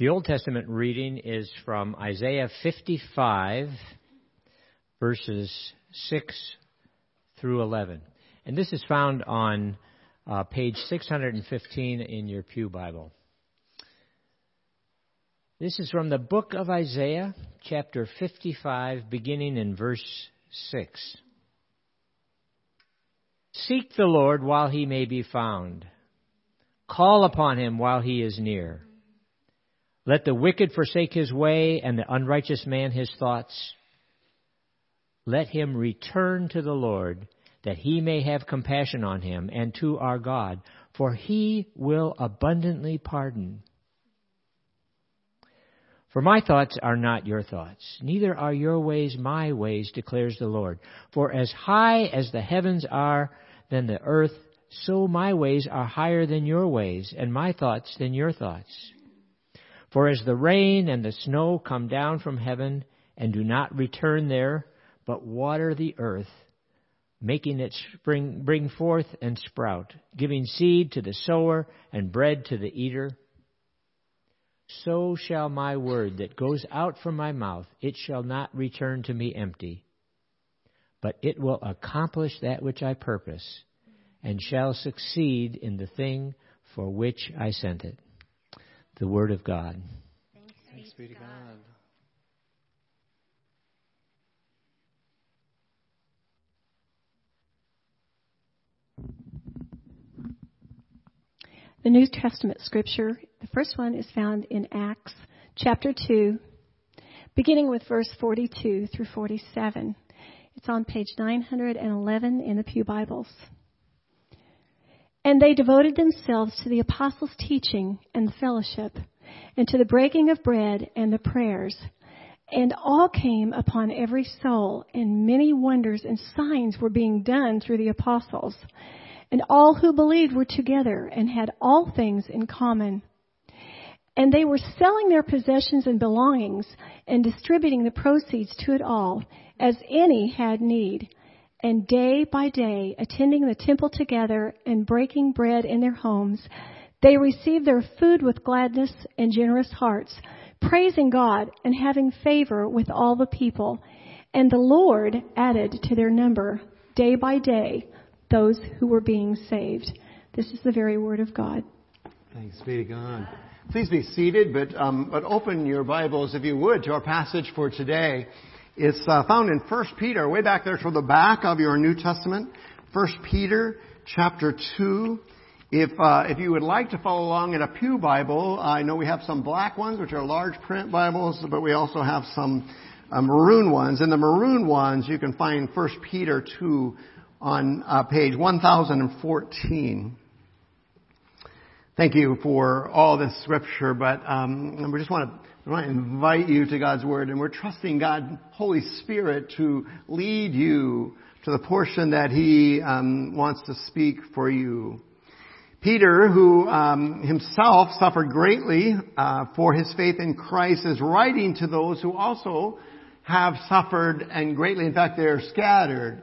The Old Testament reading is from Isaiah 55, verses 6 through 11. And this is found on uh, page 615 in your Pew Bible. This is from the book of Isaiah, chapter 55, beginning in verse 6. Seek the Lord while he may be found. Call upon him while he is near. Let the wicked forsake his way and the unrighteous man his thoughts. Let him return to the Lord, that he may have compassion on him, and to our God, for he will abundantly pardon. For my thoughts are not your thoughts, neither are your ways my ways, declares the Lord. For as high as the heavens are than the earth, so my ways are higher than your ways, and my thoughts than your thoughts. For as the rain and the snow come down from heaven and do not return there, but water the earth, making it spring, bring forth and sprout, giving seed to the sower and bread to the eater, so shall my word that goes out from my mouth, it shall not return to me empty, but it will accomplish that which I purpose, and shall succeed in the thing for which I sent it the Word of God. Thanks, Thanks be to God. God. The New Testament scripture, the first one is found in Acts chapter 2, beginning with verse 42 through 47. It's on page 911 in the Pew Bibles. And they devoted themselves to the apostles' teaching and fellowship, and to the breaking of bread and the prayers. And all came upon every soul, and many wonders and signs were being done through the apostles. And all who believed were together and had all things in common. And they were selling their possessions and belongings and distributing the proceeds to it all, as any had need and day by day, attending the temple together and breaking bread in their homes, they received their food with gladness and generous hearts, praising God and having favor with all the people. And the Lord added to their number day by day those who were being saved. This is the very word of God. Thanks be to God. Please be seated, but, um, but open your Bibles, if you would, to our passage for today. It's uh, found in 1 Peter, way back there toward the back of your New Testament. 1 Peter chapter 2. If, uh, if you would like to follow along in a Pew Bible, I know we have some black ones, which are large print Bibles, but we also have some uh, maroon ones. In the maroon ones, you can find 1 Peter 2 on uh, page 1014. Thank you for all this scripture, but um, we just want to I want to invite you to God's Word, and we're trusting God, Holy Spirit, to lead you to the portion that He um, wants to speak for you. Peter, who um, himself suffered greatly uh, for his faith in Christ, is writing to those who also have suffered and greatly. In fact, they are scattered.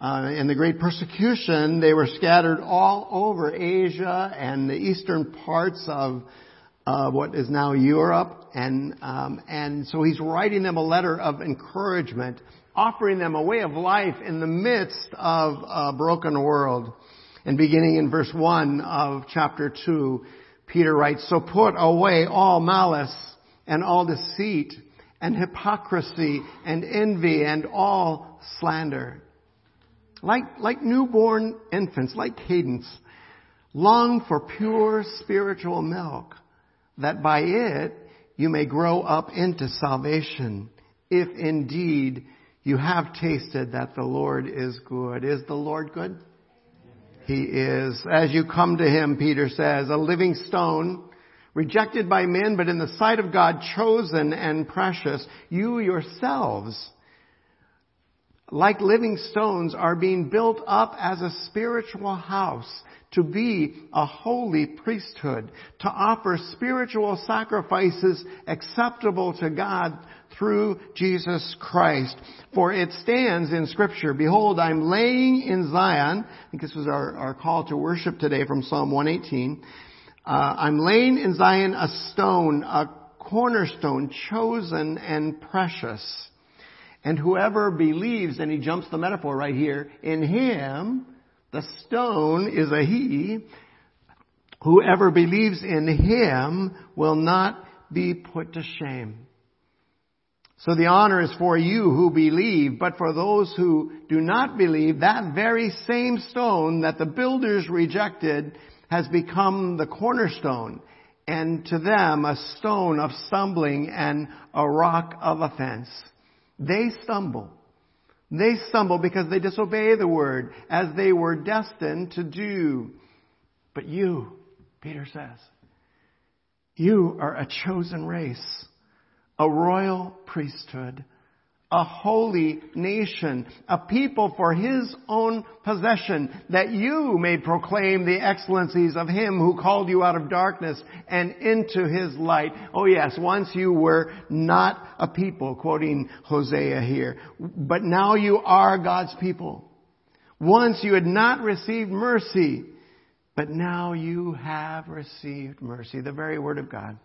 Uh, in the great persecution, they were scattered all over Asia and the eastern parts of uh, what is now Europe, and um, and so he's writing them a letter of encouragement, offering them a way of life in the midst of a broken world. And beginning in verse one of chapter two, Peter writes, "So put away all malice and all deceit and hypocrisy and envy and all slander." Like, like newborn infants, like cadence, long for pure spiritual milk that by it you may grow up into salvation, if indeed you have tasted that the Lord is good. Is the Lord good? He is. As you come to Him, Peter says, a living stone, rejected by men, but in the sight of God chosen and precious, you yourselves, like living stones, are being built up as a spiritual house to be a holy priesthood, to offer spiritual sacrifices acceptable to God through Jesus Christ. For it stands in scripture, behold, I'm laying in Zion, I think this was our, our call to worship today from Psalm 118, uh, I'm laying in Zion a stone, a cornerstone, chosen and precious. And whoever believes, and he jumps the metaphor right here, in him, the stone is a he, whoever believes in him will not be put to shame. So the honor is for you who believe, but for those who do not believe, that very same stone that the builders rejected has become the cornerstone, and to them a stone of stumbling and a rock of offense. They stumble. They stumble because they disobey the word as they were destined to do. But you, Peter says, you are a chosen race a royal priesthood, a holy nation, a people for his own possession, that you may proclaim the excellencies of him who called you out of darkness and into his light. Oh yes, once you were not a people, quoting Hosea here, but now you are God's people. Once you had not received mercy, but now you have received mercy, the very word of God.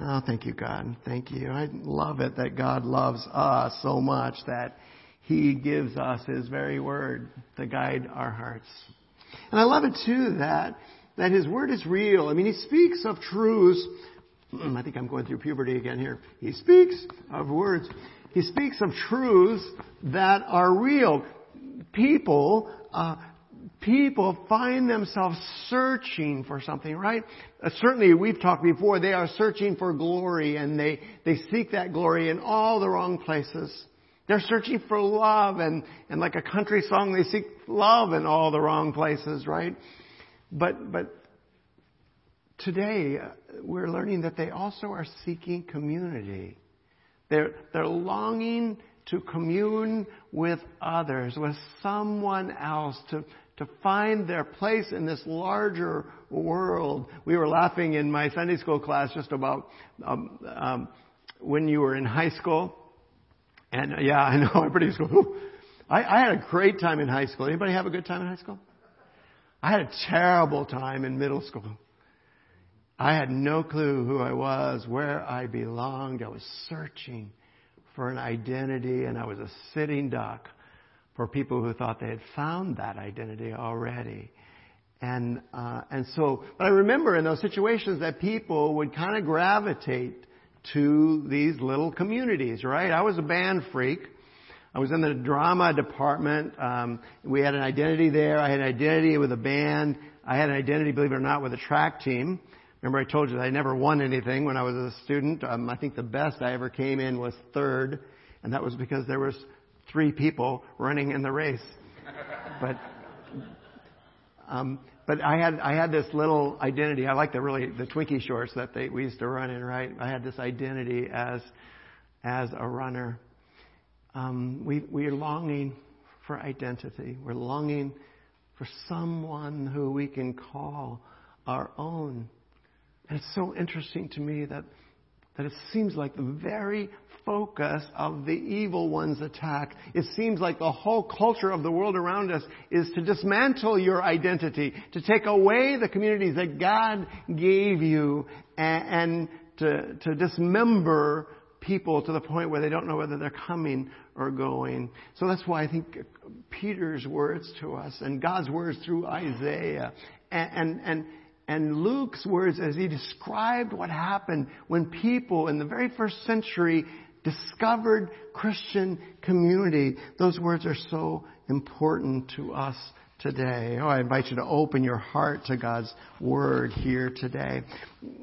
Oh, thank you, God. Thank you. I love it that God loves us so much that He gives us His very word to guide our hearts. And I love it too that, that His word is real. I mean, He speaks of truths. I think I'm going through puberty again here. He speaks of words. He speaks of truths that are real. People, uh, people find themselves searching for something, right? Uh, certainly, we've talked before, they are searching for glory and they, they seek that glory in all the wrong places. They're searching for love and, and like a country song, they seek love in all the wrong places, right? But, but today, uh, we're learning that they also are seeking community. They're, they're longing to commune with others, with someone else, to, to find their place in this larger world. We were laughing in my Sunday school class just about um, um, when you were in high school. And uh, yeah, I know, I'm pretty school. I, I had a great time in high school. Anybody have a good time in high school? I had a terrible time in middle school. I had no clue who I was, where I belonged. I was searching for an identity and I was a sitting duck for people who thought they had found that identity already. And, uh, and so, but I remember in those situations that people would kind of gravitate to these little communities, right? I was a band freak. I was in the drama department. Um, we had an identity there. I had an identity with a band. I had an identity, believe it or not, with a track team. Remember I told you that I never won anything when I was a student. Um, I think the best I ever came in was third, and that was because there was three people running in the race. But um, but I had I had this little identity. I like the really the Twinkie shorts that they we used to run in. Right, I had this identity as as a runner. Um, we we are longing for identity. We're longing for someone who we can call our own. And it's so interesting to me that that it seems like the very focus of the evil one's attack. It seems like the whole culture of the world around us is to dismantle your identity, to take away the communities that God gave you, and, and to, to dismember people to the point where they don't know whether they're coming or going. So that's why I think Peter's words to us and God's words through Isaiah and, and, and and Luke's words as he described what happened when people in the very first century discovered Christian community. Those words are so important to us today. Oh, I invite you to open your heart to God's Word here today.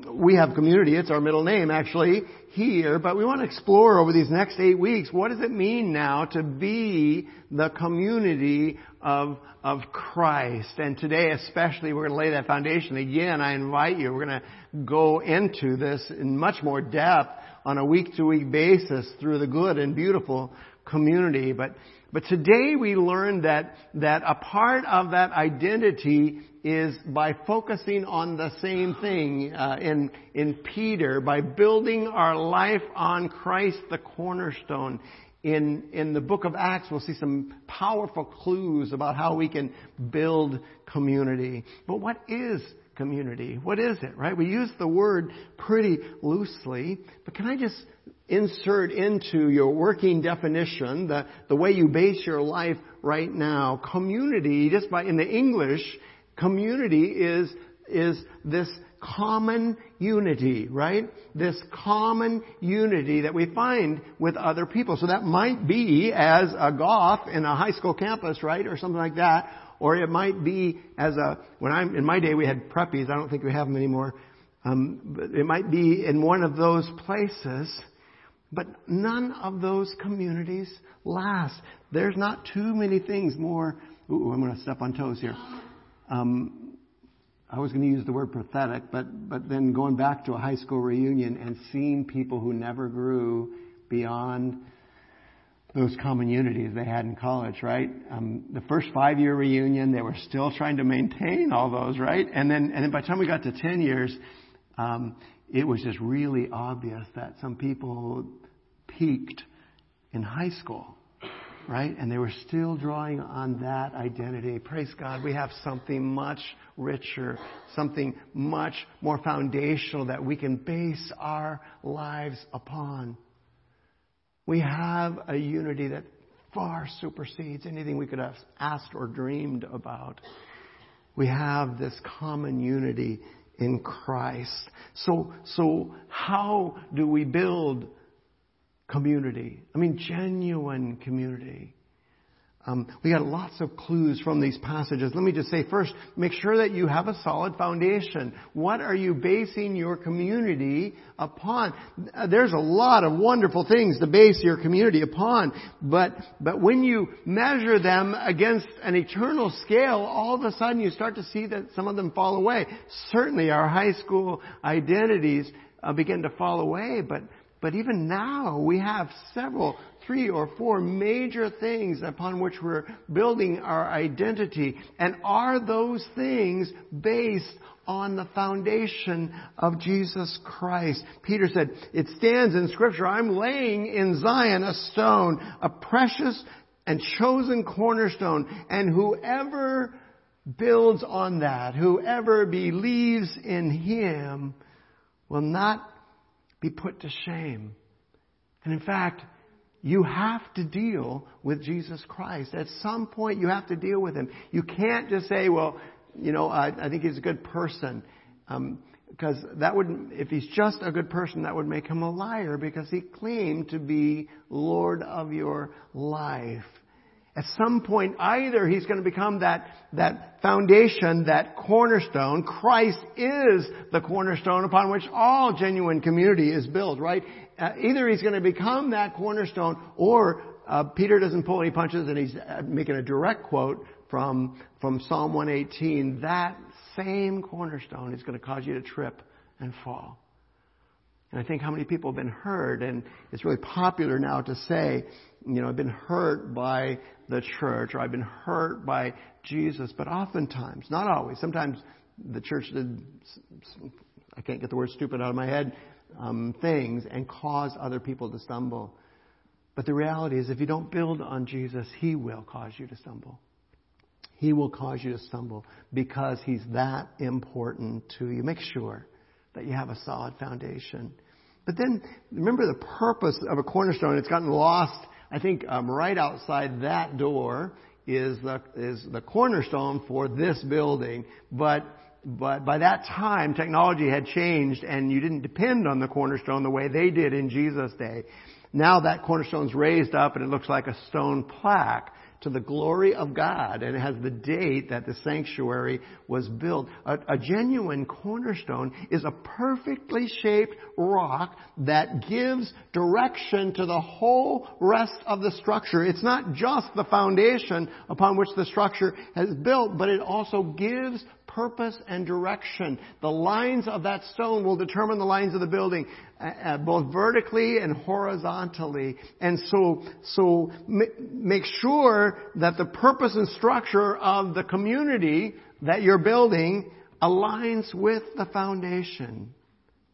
We have community, it's our middle name actually, here, but we want to explore over these next eight weeks, what does it mean now to be the community of, of Christ? And today especially, we're going to lay that foundation. Again, I invite you, we're going to go into this in much more depth on a week to week basis through the good and beautiful community. But, but today we learned that, that a part of that identity is by focusing on the same thing uh, in, in Peter, by building our life on Christ the cornerstone. in, in the book of Acts, we'll see some powerful clues about how we can build community. But what is community? What is it, right? We use the word pretty loosely, but can I just insert into your working definition the, the way you base your life right now? Community, just by, in the English, community is, is this common unity, right? This common unity that we find with other people. So that might be as a golf in a high school campus, right? Or something like that. Or it might be as a, when I'm, in my day we had preppies. I don't think we have them anymore. Um, but it might be in one of those places. But none of those communities last. There's not too many things more. Ooh, I'm going to step on toes here. Um, I was going to use the word pathetic, but, but then going back to a high school reunion and seeing people who never grew beyond those common unities they had in college, right? Um, the first five year reunion, they were still trying to maintain all those, right? And then, and then by the time we got to 10 years, um, it was just really obvious that some people peaked in high school right? And they were still drawing on that identity. Praise God, we have something much richer, something much more foundational that we can base our lives upon. We have a unity that far supersedes anything we could have asked or dreamed about. We have this common unity in Christ. So, so how do we build community. I mean, genuine community. Um, we got lots of clues from these passages. Let me just say first, make sure that you have a solid foundation. What are you basing your community upon? Uh, there's a lot of wonderful things to base your community upon, but, but when you measure them against an eternal scale, all of a sudden you start to see that some of them fall away. Certainly our high school identities uh, begin to fall away, but but even now, we have several, three or four major things upon which we're building our identity. And are those things based on the foundation of Jesus Christ? Peter said, it stands in scripture, I'm laying in Zion a stone, a precious and chosen cornerstone, and whoever builds on that, whoever believes in him, will not be put to shame. And in fact, you have to deal with Jesus Christ. At some point, you have to deal with him. You can't just say, well, you know, I, I think he's a good person. Um, because that would, if he's just a good person, that would make him a liar because he claimed to be Lord of your life. At some point, either he's going to become that, that foundation, that cornerstone. Christ is the cornerstone upon which all genuine community is built, right? Uh, either he's going to become that cornerstone or uh, Peter doesn't pull any punches and he's uh, making a direct quote from, from Psalm 118. That same cornerstone is going to cause you to trip and fall. And I think how many people have been hurt, and it's really popular now to say, you know, I've been hurt by the church, or I've been hurt by Jesus, but oftentimes, not always, sometimes the church did, I can't get the word stupid out of my head, um, things and cause other people to stumble. But the reality is, if you don't build on Jesus, He will cause you to stumble. He will cause you to stumble because He's that important to you. Make sure that you have a solid foundation. But then remember the purpose of a cornerstone. It's gotten lost. I think um, right outside that door is the is the cornerstone for this building. But but by that time, technology had changed, and you didn't depend on the cornerstone the way they did in Jesus' day. Now that cornerstone's raised up, and it looks like a stone plaque to the glory of God, and it has the date that the sanctuary was built. A, a, genuine cornerstone is a perfectly shaped rock that gives direction to the whole rest of the structure. It's not just the foundation upon which the structure has built, but it also gives purpose and direction. The lines of that stone will determine the lines of the building, uh, uh both vertically and horizontally. And so, so make sure that the purpose and structure of the community that you're building aligns with the foundation.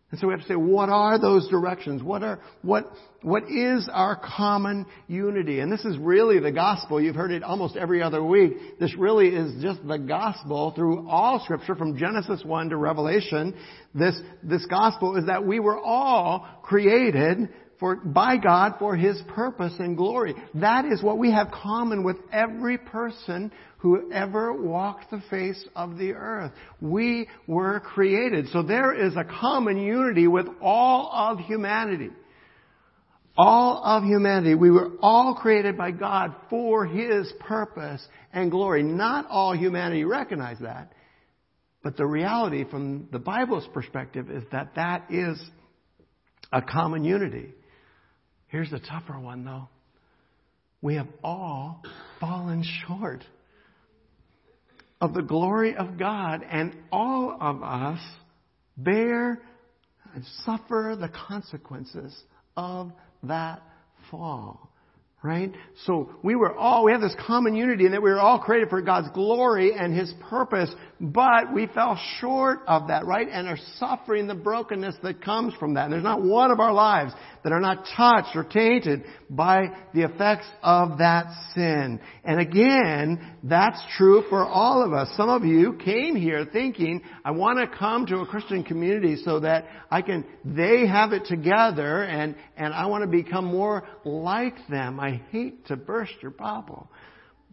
And so we have to say, what are those directions? What are, what, what is our common unity? And this is really the gospel. You've heard it almost every other week. This really is just the gospel through all scripture from Genesis 1 to Revelation. This, this gospel is that we were all created for, by God for His purpose and glory. That is what we have common with every person who ever walked the face of the earth. We were created. So there is a common unity with all of humanity. All of humanity. We were all created by God for His purpose and glory. Not all humanity recognize that. But the reality from the Bible's perspective is that that is a common unity. Here's the tougher one, though. We have all fallen short of the glory of God, and all of us bear and suffer the consequences of that fall right? So we were all, we have this common unity in that we were all created for God's glory and His purpose, but we fell short of that, right? And are suffering the brokenness that comes from that. And there's not one of our lives that are not touched or tainted by the effects of that sin. And again, that's true for all of us. Some of you came here thinking, I want to come to a Christian community so that I can, they have it together and, and I want to become more like them. Hate to burst your bubble.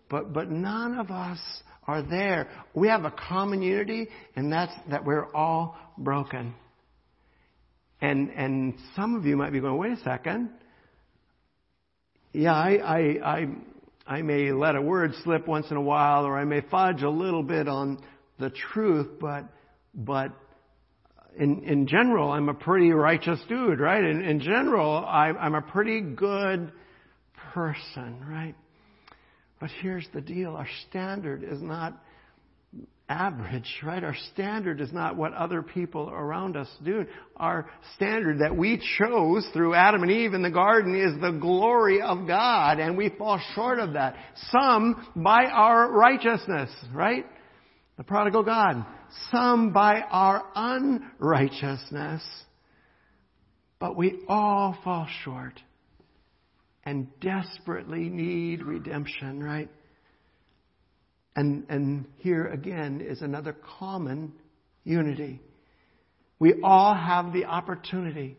But, but none of us are there. We have a common unity, and that's that we're all broken. And, and some of you might be going, wait a second. Yeah, I, I, I, I may let a word slip once in a while, or I may fudge a little bit on the truth, but, but in, in general, I'm a pretty righteous dude, right? In, in general, I, I'm a pretty good person, right? But here's the deal our standard is not average, right? Our standard is not what other people around us do. Our standard that we chose through Adam and Eve in the garden is the glory of God, and we fall short of that. Some by our righteousness, right? The prodigal God. Some by our unrighteousness. But we all fall short and desperately need redemption, right? And, and here again is another common unity. We all have the opportunity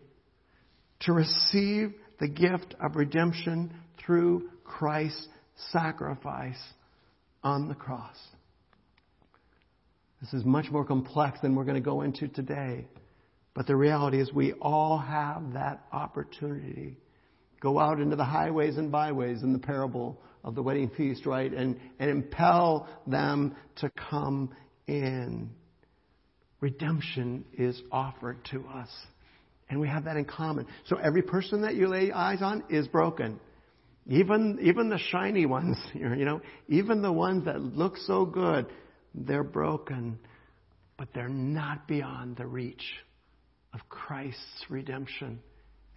to receive the gift of redemption through Christ's sacrifice on the cross. This is much more complex than we're going to go into today. But the reality is we all have that opportunity. Go out into the highways and byways in the parable of the wedding feast, right? And, and impel them to come in. Redemption is offered to us. And we have that in common. So every person that you lay eyes on is broken. Even, even the shiny ones, you know, even the ones that look so good, they're broken. But they're not beyond the reach of Christ's redemption.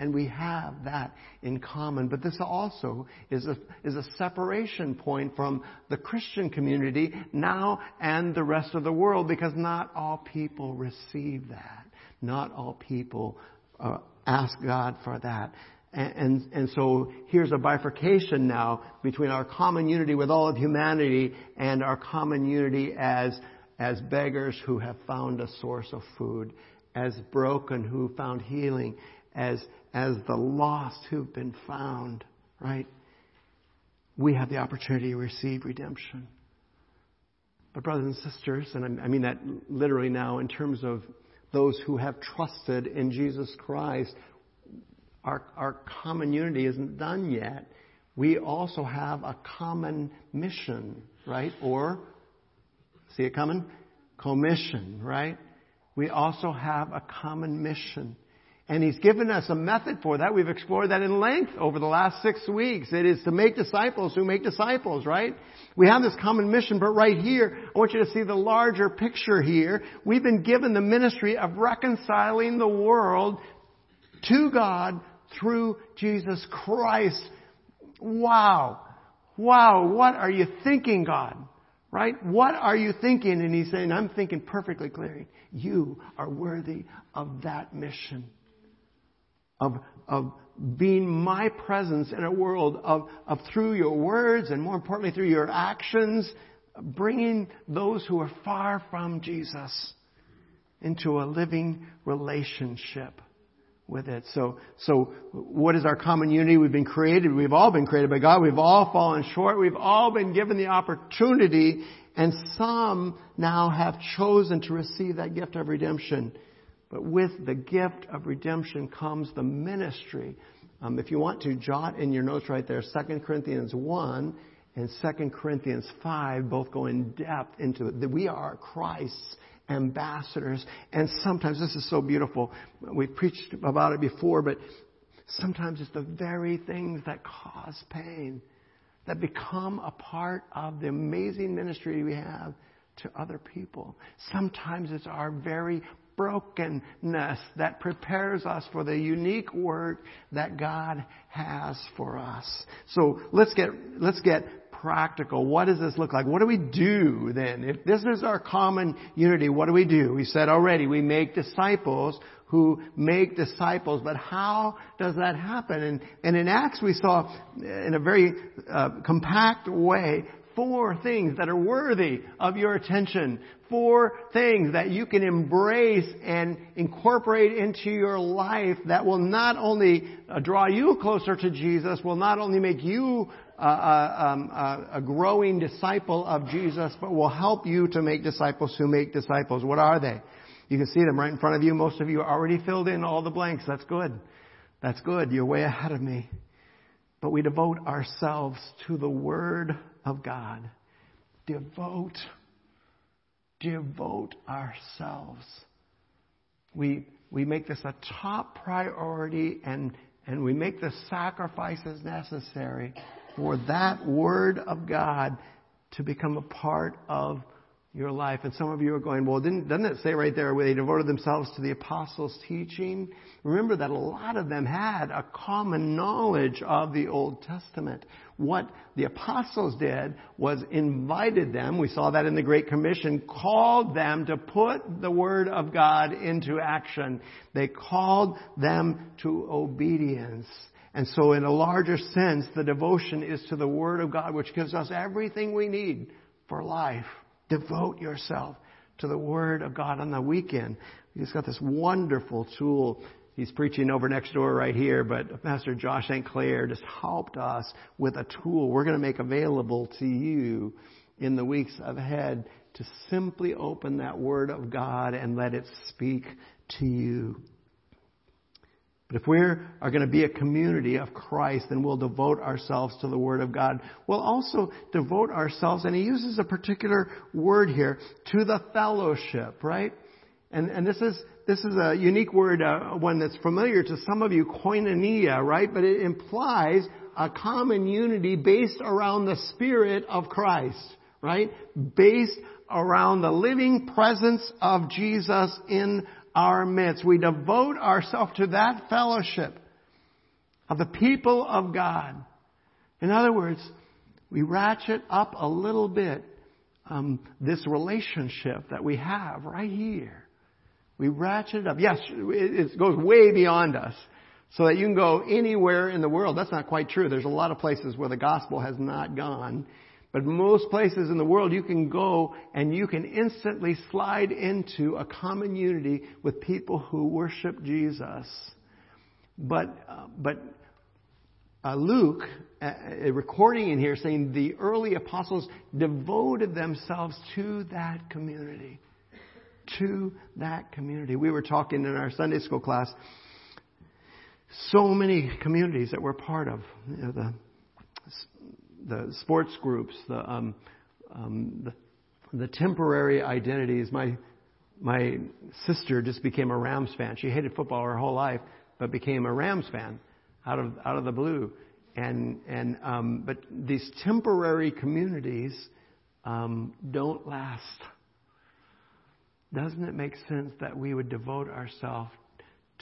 And we have that in common. But this also is a, is a separation point from the Christian community now and the rest of the world because not all people receive that. Not all people uh, ask God for that. And, and, and so here's a bifurcation now between our common unity with all of humanity and our common unity as, as beggars who have found a source of food, as broken who found healing, as as the lost who've been found, right? We have the opportunity to receive redemption. But, brothers and sisters, and I mean that literally now in terms of those who have trusted in Jesus Christ, our, our common unity isn't done yet. We also have a common mission, right? Or, see it coming? Commission, right? We also have a common mission. And he's given us a method for that. We've explored that in length over the last six weeks. It is to make disciples who make disciples, right? We have this common mission, but right here, I want you to see the larger picture here. We've been given the ministry of reconciling the world to God through Jesus Christ. Wow. Wow. What are you thinking, God? Right? What are you thinking? And he's saying, I'm thinking perfectly clearly. You are worthy of that mission. Of, of being my presence in a world of, of through your words and more importantly through your actions, bringing those who are far from Jesus into a living relationship with it. So, so what is our common unity? We've been created. We've all been created by God. We've all fallen short. We've all been given the opportunity and some now have chosen to receive that gift of redemption. But with the gift of redemption comes the ministry. Um, if you want to jot in your notes right there, 2 Corinthians 1 and 2 Corinthians 5 both go in depth into it. That we are Christ's ambassadors. And sometimes, this is so beautiful. We've preached about it before, but sometimes it's the very things that cause pain that become a part of the amazing ministry we have to other people. Sometimes it's our very brokenness that prepares us for the unique work that God has for us. So let's get, let's get practical. What does this look like? What do we do then? If this is our common unity, what do we do? We said already, we make disciples who make disciples. But how does that happen? And, and in Acts we saw in a very uh, compact way four things that are worthy of your attention. Four things that you can embrace and incorporate into your life that will not only uh, draw you closer to Jesus, will not only make you uh, uh, um, uh, a growing disciple of Jesus, but will help you to make disciples who make disciples. What are they? You can see them right in front of you. Most of you already filled in all the blanks. That's good. That's good. You're way ahead of me. But we devote ourselves to the Word of God. Devote. Devote ourselves. We, we make this a top priority and, and we make the sacrifices necessary for that Word of God to become a part of your life. And some of you are going, well, didn't, doesn't it say right there where they devoted themselves to the apostles' teaching? Remember that a lot of them had a common knowledge of the Old Testament. What the apostles did was invited them, we saw that in the Great Commission, called them to put the Word of God into action. They called them to obedience. And so in a larger sense, the devotion is to the Word of God, which gives us everything we need for life. Devote yourself to the Word of God on the weekend. He's got this wonderful tool. He's preaching over next door right here, but Pastor Josh St. Clair just helped us with a tool we're going to make available to you in the weeks ahead to simply open that Word of God and let it speak to you. But if we are going to be a community of Christ, then we'll devote ourselves to the Word of God. We'll also devote ourselves, and he uses a particular word here, to the fellowship, right? And, and this is, this is a unique word, uh, one that's familiar to some of you, koinonia, right? But it implies a common unity based around the Spirit of Christ, right? Based around the living presence of Jesus in our midst. We devote ourselves to that fellowship of the people of God. In other words, we ratchet up a little bit um, this relationship that we have right here. We ratchet up. Yes, it, it goes way beyond us. So that you can go anywhere in the world. That's not quite true. There's a lot of places where the gospel has not gone. But most places in the world you can go and you can instantly slide into a common unity with people who worship Jesus. But, uh, but uh, Luke, uh, a recording in here saying the early apostles devoted themselves to that community. To that community. We were talking in our Sunday school class, so many communities that we're part of. You know, the the sports groups, the, um, um, the, the temporary identities. My my sister just became a Rams fan. She hated football her whole life, but became a Rams fan out of out of the blue. And and um, but these temporary communities um, don't last. Doesn't it make sense that we would devote ourselves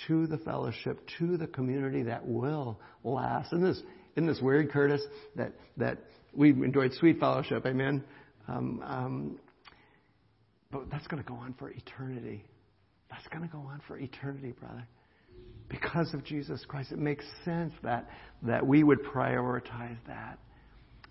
to the fellowship, to the community that will last? And this isn't this weird, Curtis, that, that we've enjoyed sweet fellowship, amen? Um, um, but that's going to go on for eternity. That's going to go on for eternity, brother. Because of Jesus Christ, it makes sense that, that we would prioritize that.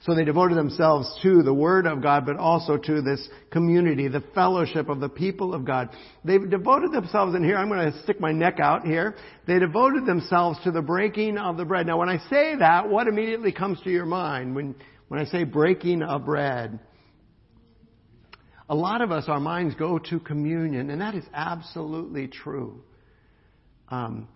So they devoted themselves to the Word of God, but also to this community, the fellowship of the people of God. They devoted themselves, and here I'm going to stick my neck out here. They devoted themselves to the breaking of the bread. Now when I say that, what immediately comes to your mind when, when I say breaking of bread? A lot of us, our minds go to communion, and that is absolutely true. Um,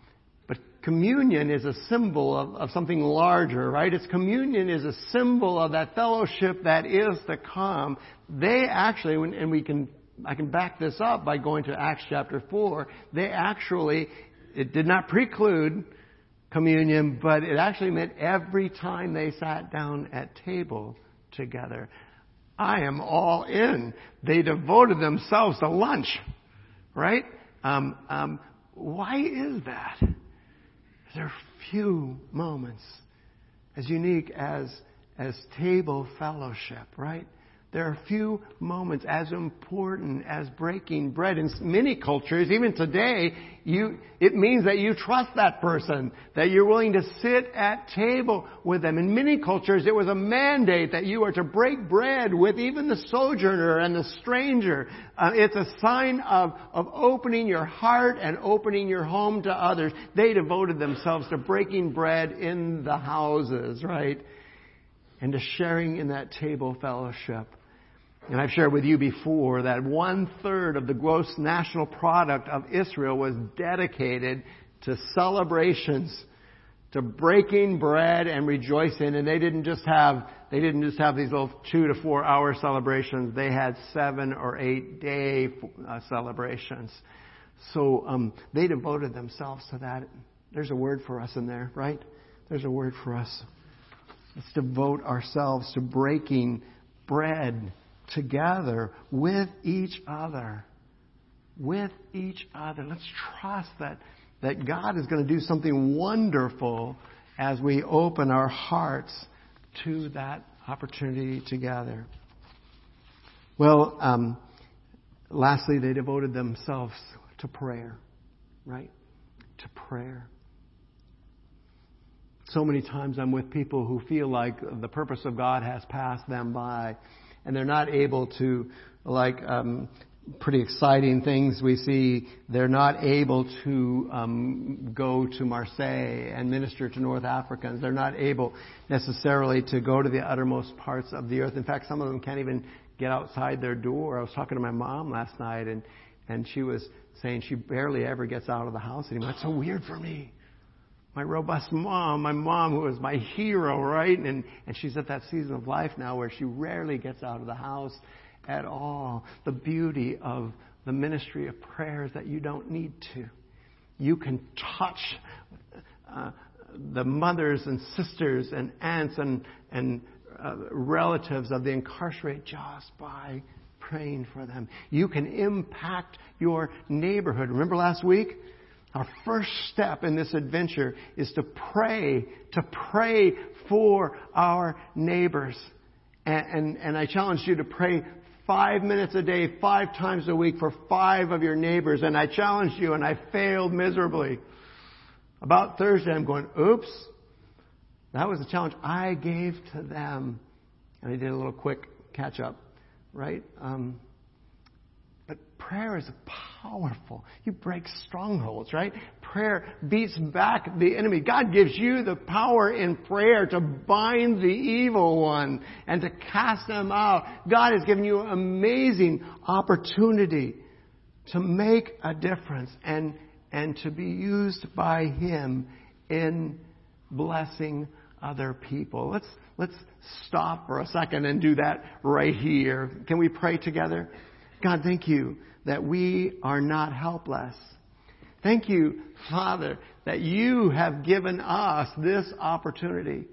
communion is a symbol of, of something larger, right? It's communion is a symbol of that fellowship that is to come. They actually, and we can, I can back this up by going to Acts chapter 4, they actually, it did not preclude communion, but it actually meant every time they sat down at table together. I am all in. They devoted themselves to lunch, right? Um, um, why is that? There are few moments as unique as as table fellowship, right? There are few moments as important as breaking bread. In many cultures, even today, you, it means that you trust that person, that you're willing to sit at table with them. In many cultures, it was a mandate that you are to break bread with even the sojourner and the stranger. Uh, it's a sign of, of opening your heart and opening your home to others. They devoted themselves to breaking bread in the houses, right? And to sharing in that table fellowship. And I've shared with you before that one third of the gross national product of Israel was dedicated to celebrations, to breaking bread and rejoicing. And they didn't just have, they didn't just have these little two to four hour celebrations. They had seven or eight day uh, celebrations. So um, they devoted themselves to that. There's a word for us in there, right? There's a word for us. Let's devote ourselves to breaking bread together with each other. With each other. Let's trust that, that God is going to do something wonderful as we open our hearts to that opportunity together. Well, um, lastly, they devoted themselves to prayer, right? To prayer. So many times I'm with people who feel like the purpose of God has passed them by and they're not able to, like, um, pretty exciting things we see. They're not able to um, go to Marseille and minister to North Africans. They're not able necessarily to go to the uttermost parts of the earth. In fact, some of them can't even get outside their door. I was talking to my mom last night, and and she was saying she barely ever gets out of the house anymore. It's so weird for me my robust mom, my mom who was my hero, right? And, and she's at that season of life now where she rarely gets out of the house at all. The beauty of the ministry of prayers that you don't need to. You can touch uh, the mothers and sisters and aunts and, and uh, relatives of the incarcerated just by praying for them. You can impact your neighborhood. Remember last week? Our first step in this adventure is to pray, to pray for our neighbors. And, and, and, I challenge you to pray five minutes a day, five times a week for five of your neighbors. And I challenged you and I failed miserably. About Thursday, I'm going, oops, that was a challenge I gave to them. And I did a little quick catch up, right? Um, prayer is powerful. You break strongholds, right? Prayer beats back the enemy. God gives you the power in prayer to bind the evil one and to cast them out. God has given you an amazing opportunity to make a difference and, and to be used by Him in blessing other people. Let's, let's stop for a second and do that right here. Can we pray together? God, thank you that we are not helpless. Thank you, Father, that you have given us this opportunity.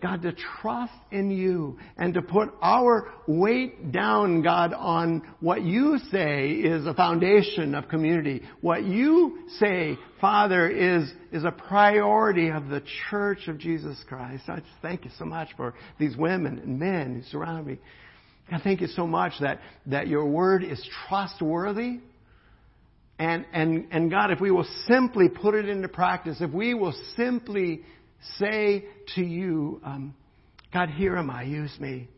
God, to trust in you and to put our weight down, God, on what you say is a foundation of community. What you say, Father, is, is a priority of the church of Jesus Christ. I just thank you so much for these women and men who surround me. God, thank you so much that, that your word is trustworthy. And, and, and God, if we will simply put it into practice, if we will simply say to you, um, God, here am I, use me,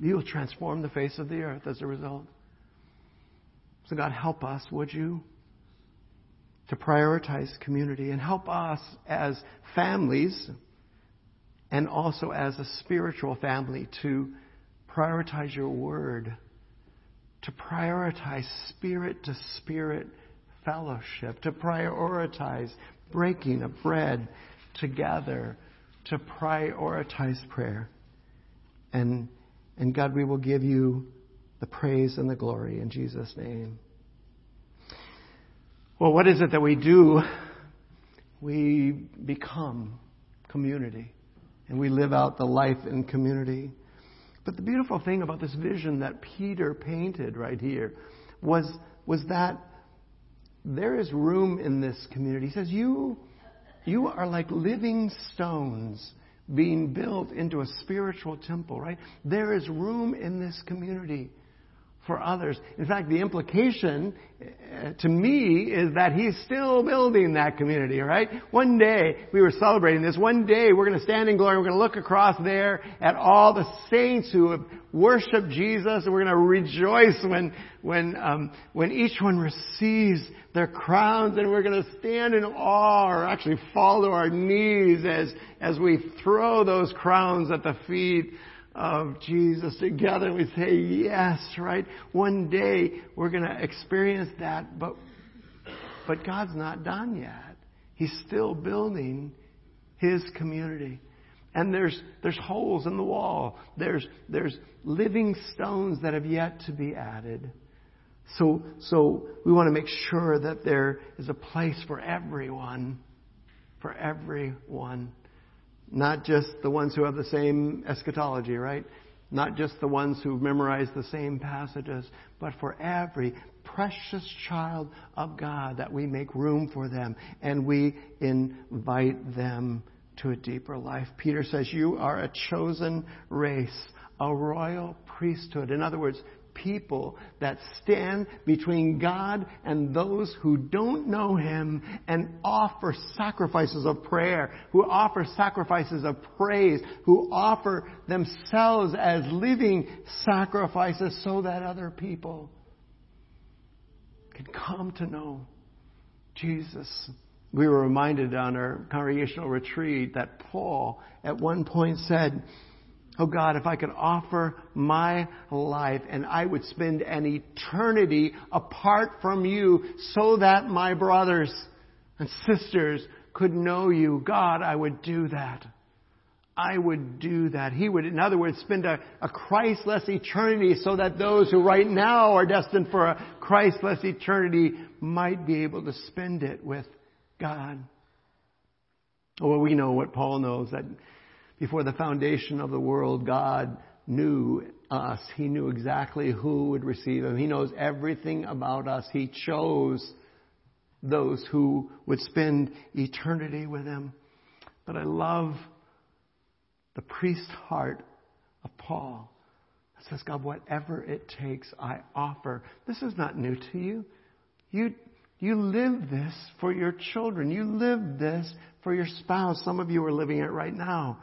you will transform the face of the earth as a result. So, God, help us, would you, to prioritize community and help us as families and also as a spiritual family to prioritize your word, to prioritize spirit to spirit fellowship, to prioritize breaking of bread together, to prioritize prayer. And, and God, we will give you the praise and the glory in Jesus' name. Well, what is it that we do? We become community and we live out the life in community. But the beautiful thing about this vision that Peter painted right here was, was that there is room in this community. He says, you, you are like living stones being built into a spiritual temple, right? There is room in this community for others. In fact, the implication uh, to me is that he's still building that community, right? One day, we were celebrating this, one day we're going to stand in glory, we're going to look across there at all the saints who have worshiped Jesus, and we're going to rejoice when, when, um, when each one receives their crowns, and we're going to stand in awe, or actually fall to our knees as, as we throw those crowns at the feet of Jesus together. We say, yes, right? One day we're going to experience that, but, but God's not done yet. He's still building His community. And there's, there's holes in the wall. There's, there's living stones that have yet to be added. So, so we want to make sure that there is a place for everyone. For everyone. Not just the ones who have the same eschatology, right? Not just the ones who've memorized the same passages, but for every precious child of God that we make room for them and we invite them to a deeper life. Peter says, You are a chosen race, a royal priesthood. In other words, people that stand between God and those who don't know Him and offer sacrifices of prayer, who offer sacrifices of praise, who offer themselves as living sacrifices so that other people can come to know Jesus. We were reminded on our congregational retreat that Paul at one point said, Oh God, if I could offer my life and I would spend an eternity apart from you so that my brothers and sisters could know you, God, I would do that. I would do that. He would, in other words, spend a, a Christless eternity so that those who right now are destined for a Christless eternity might be able to spend it with God. Well, we know what Paul knows that before the foundation of the world, God knew us. He knew exactly who would receive Him. He knows everything about us. He chose those who would spend eternity with Him. But I love the priest heart of Paul. It says, God, whatever it takes, I offer. This is not new to you. You, you live this for your children. You live this for your spouse. Some of you are living it right now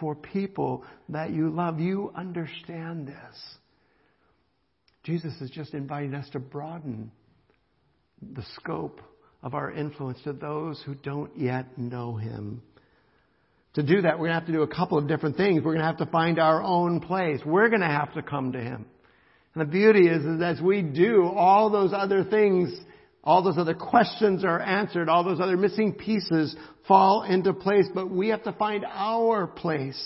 for people that you love. You understand this. Jesus is just inviting us to broaden the scope of our influence to those who don't yet know Him. To do that, we're going to have to do a couple of different things. We're going to have to find our own place. We're going to have to come to Him. And the beauty is, is as we do, all those other things all those other questions are answered. All those other missing pieces fall into place. But we have to find our place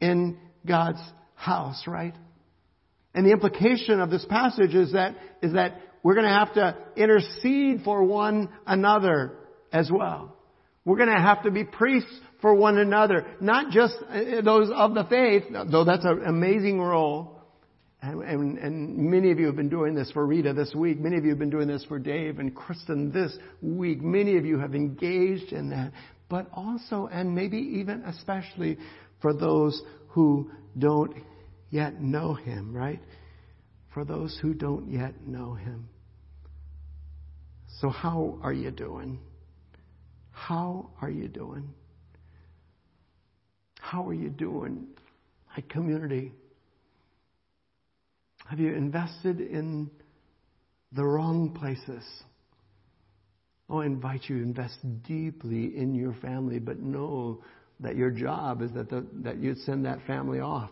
in God's house, right? And the implication of this passage is that, is that we're going to have to intercede for one another as well. We're going to have to be priests for one another, not just uh, those of the faith, though that's an amazing role, and, and, and, many of you have been doing this for Rita this week. Many of you have been doing this for Dave and Kristen this week. Many of you have engaged in that. But also, and maybe even especially for those who don't yet know him, right? For those who don't yet know him. So, how are you doing? How are you doing? How are you doing, my community? Have you invested in the wrong places? Oh, I invite you to invest deeply in your family, but know that your job is that, the, that you'd send that family off,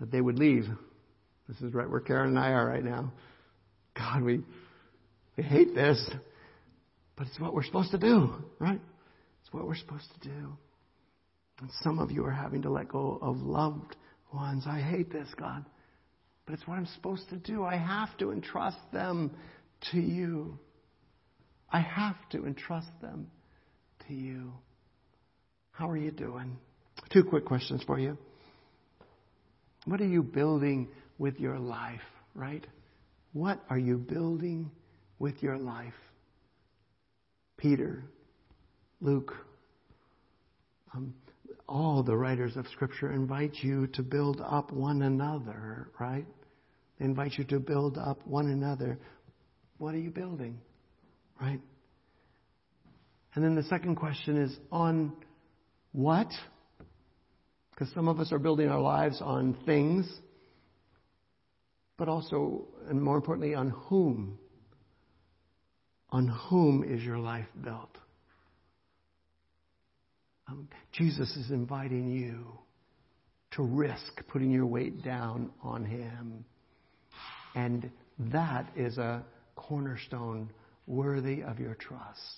that they would leave. This is right where Karen and I are right now. God, we, we hate this, but it's what we're supposed to do, right? It's what we're supposed to do. And some of you are having to let go of loved ones. I hate this, God, but it's what I'm supposed to do. I have to entrust them to you. I have to entrust them to you. How are you doing? Two quick questions for you. What are you building with your life, right? What are you building with your life? Peter, Luke, um, all the writers of Scripture invite you to build up one another, right? They invite you to build up one another. What are you building? Right? And then the second question is on what? Because some of us are building our lives on things, but also, and more importantly, on whom. On whom is your life built? Um, Jesus is inviting you to risk putting your weight down on Him. And that is a cornerstone worthy of your trust.